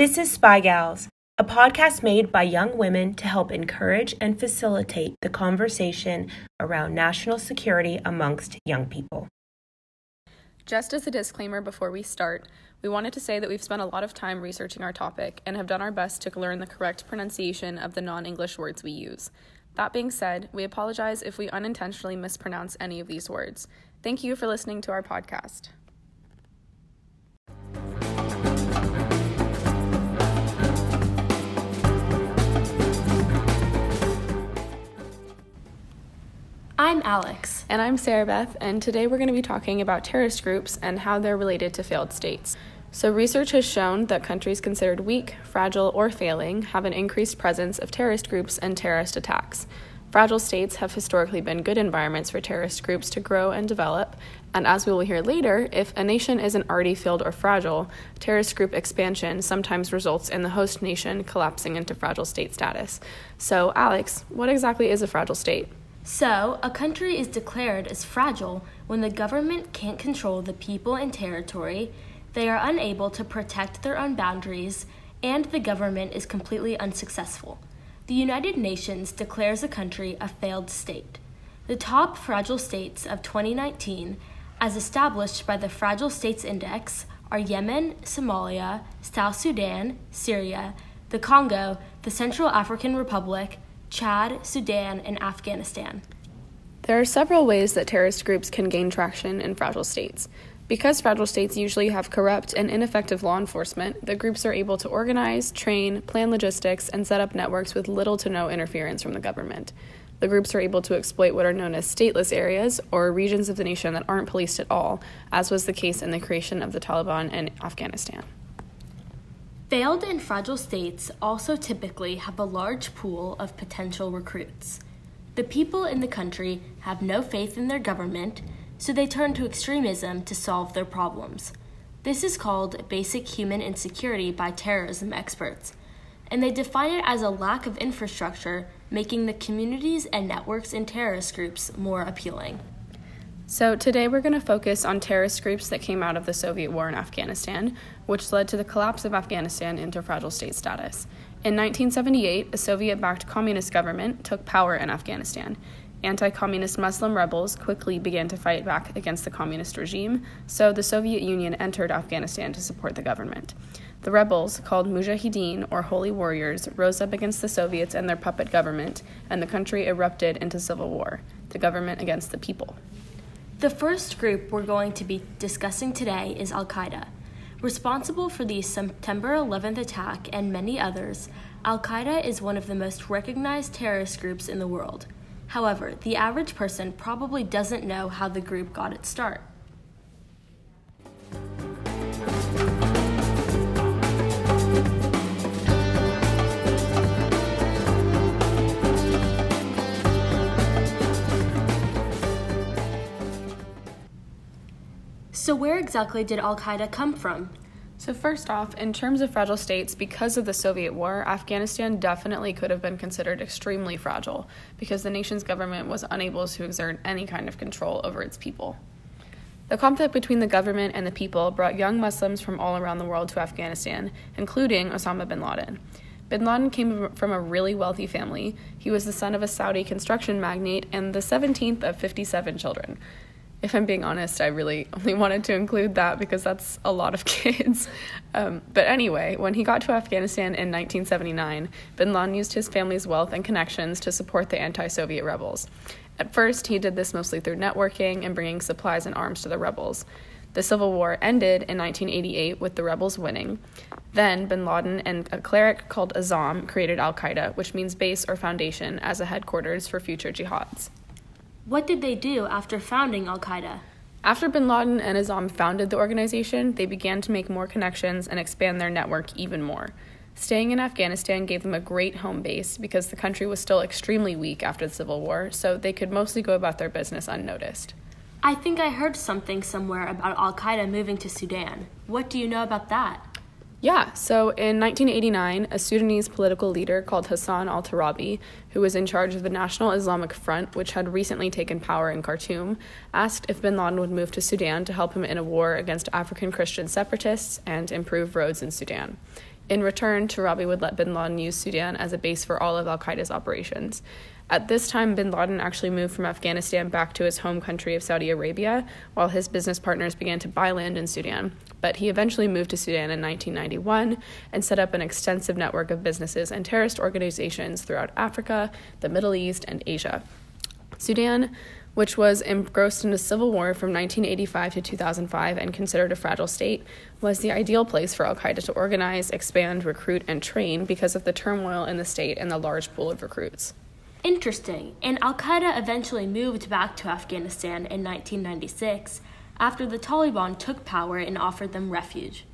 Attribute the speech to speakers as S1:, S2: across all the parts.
S1: This is Spy Gals, a podcast made by young women to help encourage and facilitate the conversation around national security amongst young people.
S2: Just as a disclaimer before we start, we wanted to say that we've spent a lot of time researching our topic and have done our best to learn the correct pronunciation of the non English words we use. That being said, we apologize if we unintentionally mispronounce any of these words. Thank you for listening to our podcast.
S3: I'm Alex.
S2: And I'm Sarah Beth, and today we're going to be talking about terrorist groups and how they're related to failed states. So, research has shown that countries considered weak, fragile, or failing have an increased presence of terrorist groups and terrorist attacks. Fragile states have historically been good environments for terrorist groups to grow and develop, and as we will hear later, if a nation isn't already failed or fragile, terrorist group expansion sometimes results in the host nation collapsing into fragile state status. So, Alex, what exactly is a fragile state?
S3: So, a country is declared as fragile when the government can't control the people and territory, they are unable to protect their own boundaries, and the government is completely unsuccessful. The United Nations declares a country a failed state. The top fragile states of 2019, as established by the Fragile States Index, are Yemen, Somalia, South Sudan, Syria, the Congo, the Central African Republic, Chad, Sudan, and Afghanistan.
S2: There are several ways that terrorist groups can gain traction in fragile states. Because fragile states usually have corrupt and ineffective law enforcement, the groups are able to organize, train, plan logistics, and set up networks with little to no interference from the government. The groups are able to exploit what are known as stateless areas, or regions of the nation that aren't policed at all, as was the case in the creation of the Taliban in Afghanistan.
S3: Failed and fragile states also typically have a large pool of potential recruits. The people in the country have no faith in their government, so they turn to extremism to solve their problems. This is called basic human insecurity by terrorism experts, and they define it as a lack of infrastructure, making the communities and networks in terrorist groups more appealing.
S2: So, today we're going to focus on terrorist groups that came out of the Soviet war in Afghanistan, which led to the collapse of Afghanistan into fragile state status. In 1978, a Soviet backed communist government took power in Afghanistan. Anti communist Muslim rebels quickly began to fight back against the communist regime, so the Soviet Union entered Afghanistan to support the government. The rebels, called Mujahideen or Holy Warriors, rose up against the Soviets and their puppet government, and the country erupted into civil war the government against the people.
S3: The first group we're going to be discussing today is Al Qaeda. Responsible for the September 11th attack and many others, Al Qaeda is one of the most recognized terrorist groups in the world. However, the average person probably doesn't know how the group got its start. So, where exactly did Al Qaeda come from?
S2: So, first off, in terms of fragile states, because of the Soviet war, Afghanistan definitely could have been considered extremely fragile because the nation's government was unable to exert any kind of control over its people. The conflict between the government and the people brought young Muslims from all around the world to Afghanistan, including Osama bin Laden. Bin Laden came from a really wealthy family. He was the son of a Saudi construction magnate and the 17th of 57 children if I'm being honest, I really only wanted to include that because that's a lot of kids. Um, but anyway, when he got to Afghanistan in 1979, bin Laden used his family's wealth and connections to support the anti Soviet rebels. At first, he did this mostly through networking and bringing supplies and arms to the rebels. The Civil War ended in 1988 with the rebels winning. Then, bin Laden and a cleric called Azzam created Al Qaeda, which means base or foundation, as a headquarters for future jihads.
S3: What did they do after founding Al Qaeda?
S2: After bin Laden and Azzam founded the organization, they began to make more connections and expand their network even more. Staying in Afghanistan gave them a great home base because the country was still extremely weak after the Civil War, so they could mostly go about their business unnoticed.
S3: I think I heard something somewhere about Al Qaeda moving to Sudan. What do you know about that?
S2: Yeah, so in 1989, a Sudanese political leader called Hassan al Turabi, who was in charge of the National Islamic Front, which had recently taken power in Khartoum, asked if bin Laden would move to Sudan to help him in a war against African Christian separatists and improve roads in Sudan. In return, Turabi would let bin Laden use Sudan as a base for all of Al Qaeda's operations. At this time, bin Laden actually moved from Afghanistan back to his home country of Saudi Arabia, while his business partners began to buy land in Sudan. But he eventually moved to Sudan in 1991 and set up an extensive network of businesses and terrorist organizations throughout Africa, the Middle East, and Asia. Sudan which was engrossed in a civil war from 1985 to 2005 and considered a fragile state, was the ideal place for Al Qaeda to organize, expand, recruit, and train because of the turmoil in the state and the large pool of recruits.
S3: Interesting. And Al Qaeda eventually moved back to Afghanistan in 1996 after the Taliban took power and offered them refuge.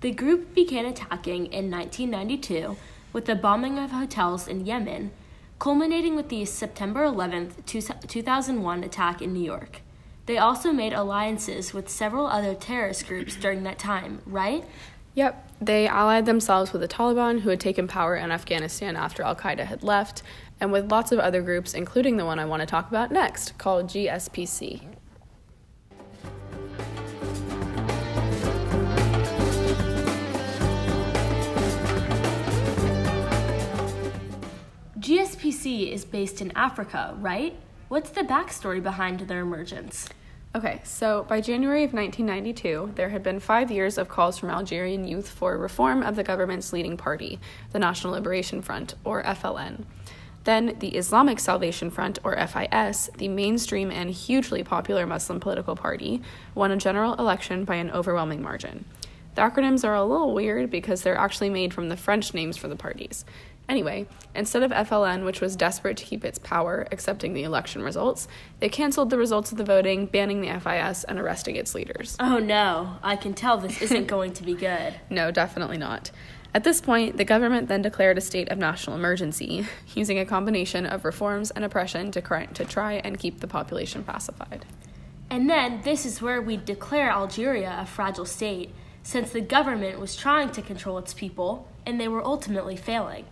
S3: The group began attacking in 1992 with the bombing of hotels in Yemen culminating with the September 11, 2001 attack in New York. They also made alliances with several other terrorist groups during that time, right?
S2: Yep. They allied themselves with the Taliban, who had taken power in Afghanistan after Al Qaeda had left, and with lots of other groups, including the one I want to talk about next, called GSPC.
S3: GSPC is based in Africa, right? What's the backstory behind their emergence?
S2: Okay, so by January of 1992, there had been five years of calls from Algerian youth for reform of the government's leading party, the National Liberation Front, or FLN. Then, the Islamic Salvation Front, or FIS, the mainstream and hugely popular Muslim political party, won a general election by an overwhelming margin. The acronyms are a little weird because they're actually made from the French names for the parties. Anyway, instead of FLN, which was desperate to keep its power, accepting the election results, they canceled the results of the voting, banning the FIS and arresting its leaders.
S3: Oh no, I can tell this isn't going to be good.
S2: No, definitely not. At this point, the government then declared a state of national emergency, using a combination of reforms and oppression to, cry- to try and keep the population pacified.
S3: And then this is where we declare Algeria a fragile state, since the government was trying to control its people and they were ultimately failing.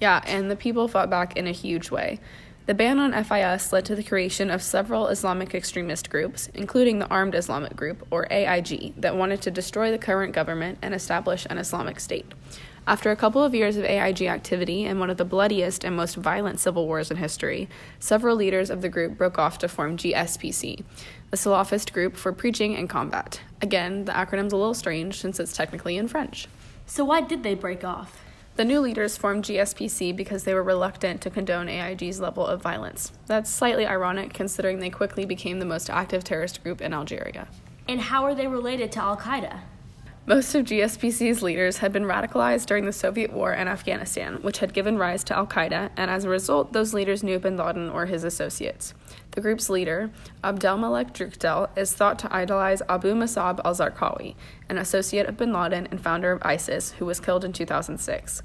S2: Yeah, and the people fought back in a huge way. The ban on FIS led to the creation of several Islamic extremist groups, including the Armed Islamic Group, or AIG, that wanted to destroy the current government and establish an Islamic State. After a couple of years of AIG activity and one of the bloodiest and most violent civil wars in history, several leaders of the group broke off to form GSPC, the Salafist group for preaching and combat. Again, the acronym's a little strange since it's technically in French.
S3: So, why did they break off?
S2: The new leaders formed GSPC because they were reluctant to condone AIG's level of violence. That's slightly ironic considering they quickly became the most active terrorist group in Algeria.
S3: And how are they related to Al Qaeda?
S2: Most of GSPC's leaders had been radicalized during the Soviet war in Afghanistan, which had given rise to Al Qaeda, and as a result, those leaders knew bin Laden or his associates. The group's leader, Abdelmalek Drukdel, is thought to idolize Abu Musab al Zarqawi, an associate of bin Laden and founder of ISIS, who was killed in 2006.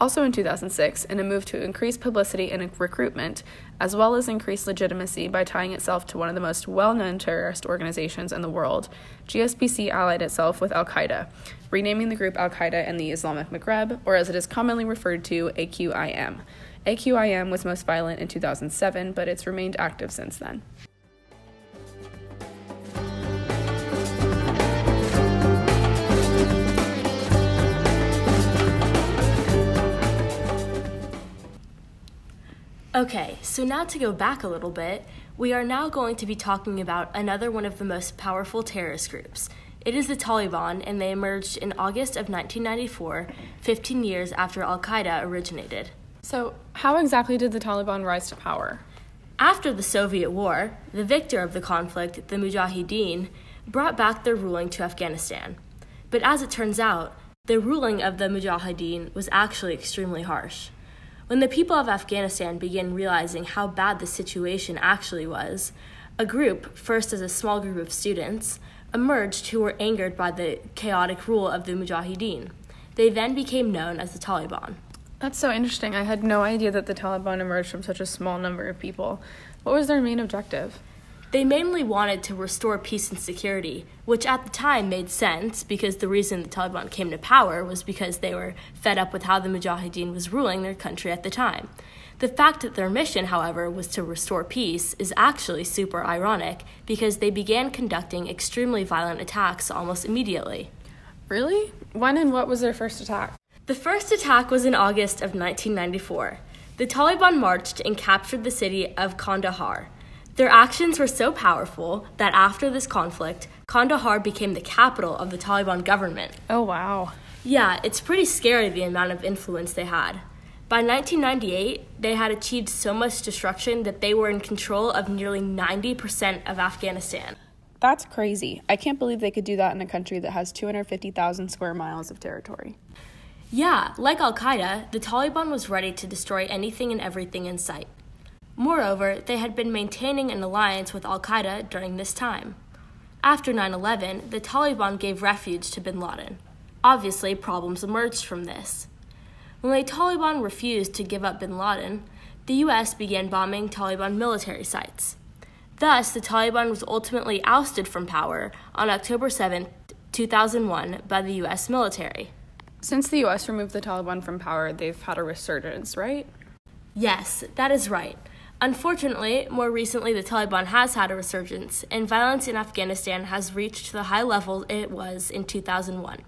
S2: Also in 2006, in a move to increase publicity and recruitment, as well as increase legitimacy by tying itself to one of the most well known terrorist organizations in the world, GSPC allied itself with Al Qaeda, renaming the group Al Qaeda in the Islamic Maghreb, or as it is commonly referred to, AQIM. AQIM was most violent in 2007, but it's remained active since then.
S3: Okay, so now to go back a little bit, we are now going to be talking about another one of the most powerful terrorist groups. It is the Taliban, and they emerged in August of 1994, 15 years after Al Qaeda originated.
S2: So, how exactly did the Taliban rise to power?
S3: After the Soviet War, the victor of the conflict, the Mujahideen, brought back their ruling to Afghanistan. But as it turns out, the ruling of the Mujahideen was actually extremely harsh. When the people of Afghanistan began realizing how bad the situation actually was, a group, first as a small group of students, emerged who were angered by the chaotic rule of the Mujahideen. They then became known as the Taliban.
S2: That's so interesting. I had no idea that the Taliban emerged from such a small number of people. What was their main objective?
S3: They mainly wanted to restore peace and security, which at the time made sense because the reason the Taliban came to power was because they were fed up with how the Mujahideen was ruling their country at the time. The fact that their mission, however, was to restore peace is actually super ironic because they began conducting extremely violent attacks almost immediately.
S2: Really? When and what was their first attack?
S3: The first attack was in August of 1994. The Taliban marched and captured the city of Kandahar. Their actions were so powerful that after this conflict, Kandahar became the capital of the Taliban government.
S2: Oh, wow.
S3: Yeah, it's pretty scary the amount of influence they had. By 1998, they had achieved so much destruction that they were in control of nearly 90% of Afghanistan.
S2: That's crazy. I can't believe they could do that in a country that has 250,000 square miles of territory.
S3: Yeah, like Al Qaeda, the Taliban was ready to destroy anything and everything in sight. Moreover, they had been maintaining an alliance with Al Qaeda during this time. After 9 11, the Taliban gave refuge to bin Laden. Obviously, problems emerged from this. When the Taliban refused to give up bin Laden, the US began bombing Taliban military sites. Thus, the Taliban was ultimately ousted from power on October 7, 2001, by the US military.
S2: Since the US removed the Taliban from power, they've had a resurgence, right?
S3: Yes, that is right. Unfortunately, more recently, the Taliban has had a resurgence, and violence in Afghanistan has reached the high level it was in 2001.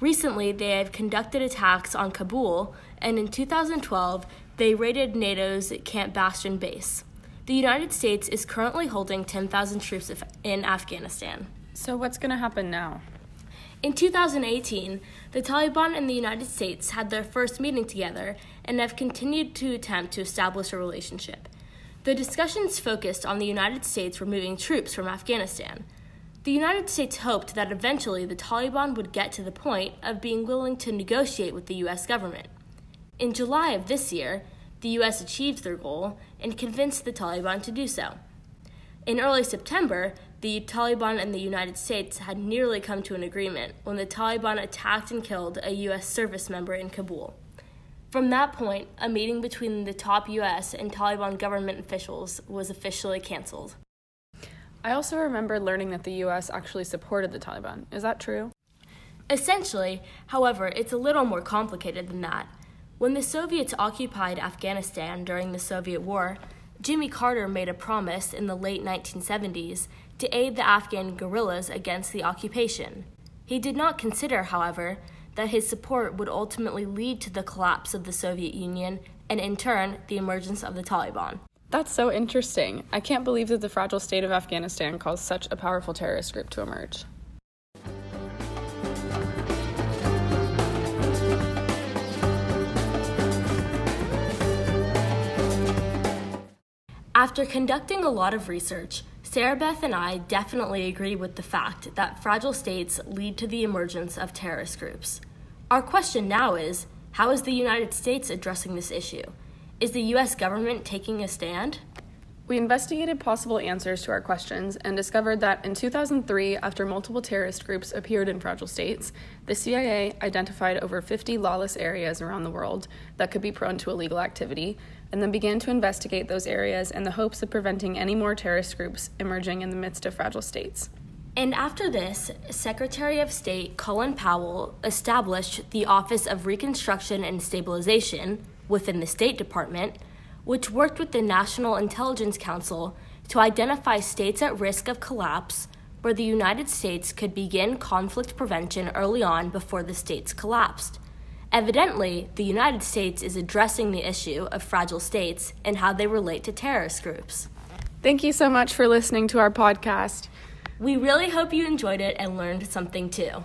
S3: Recently, they have conducted attacks on Kabul, and in 2012, they raided NATO's Camp Bastion base. The United States is currently holding 10,000 troops in Afghanistan.
S2: So, what's going to happen now?
S3: In 2018, the Taliban and the United States had their first meeting together and have continued to attempt to establish a relationship. The discussions focused on the United States removing troops from Afghanistan. The United States hoped that eventually the Taliban would get to the point of being willing to negotiate with the U.S. government. In July of this year, the U.S. achieved their goal and convinced the Taliban to do so. In early September, the Taliban and the United States had nearly come to an agreement when the Taliban attacked and killed a U.S. service member in Kabul. From that point, a meeting between the top U.S. and Taliban government officials was officially canceled.
S2: I also remember learning that the U.S. actually supported the Taliban. Is that true?
S3: Essentially, however, it's a little more complicated than that. When the Soviets occupied Afghanistan during the Soviet War, Jimmy Carter made a promise in the late 1970s to aid the Afghan guerrillas against the occupation. He did not consider, however, that his support would ultimately lead to the collapse of the Soviet Union and, in turn, the emergence of the Taliban.
S2: That's so interesting. I can't believe that the fragile state of Afghanistan caused such a powerful terrorist group to emerge.
S3: After conducting a lot of research, Sarah Beth and I definitely agree with the fact that fragile states lead to the emergence of terrorist groups. Our question now is how is the United States addressing this issue? Is the U.S. government taking a stand?
S2: We investigated possible answers to our questions and discovered that in 2003, after multiple terrorist groups appeared in fragile states, the CIA identified over 50 lawless areas around the world that could be prone to illegal activity, and then began to investigate those areas in the hopes of preventing any more terrorist groups emerging in the midst of fragile states.
S3: And after this, Secretary of State Colin Powell established the Office of Reconstruction and Stabilization within the State Department, which worked with the National Intelligence Council to identify states at risk of collapse where the United States could begin conflict prevention early on before the states collapsed. Evidently, the United States is addressing the issue of fragile states and how they relate to terrorist groups.
S2: Thank you so much for listening to our podcast.
S3: We really hope you enjoyed it and learned something too.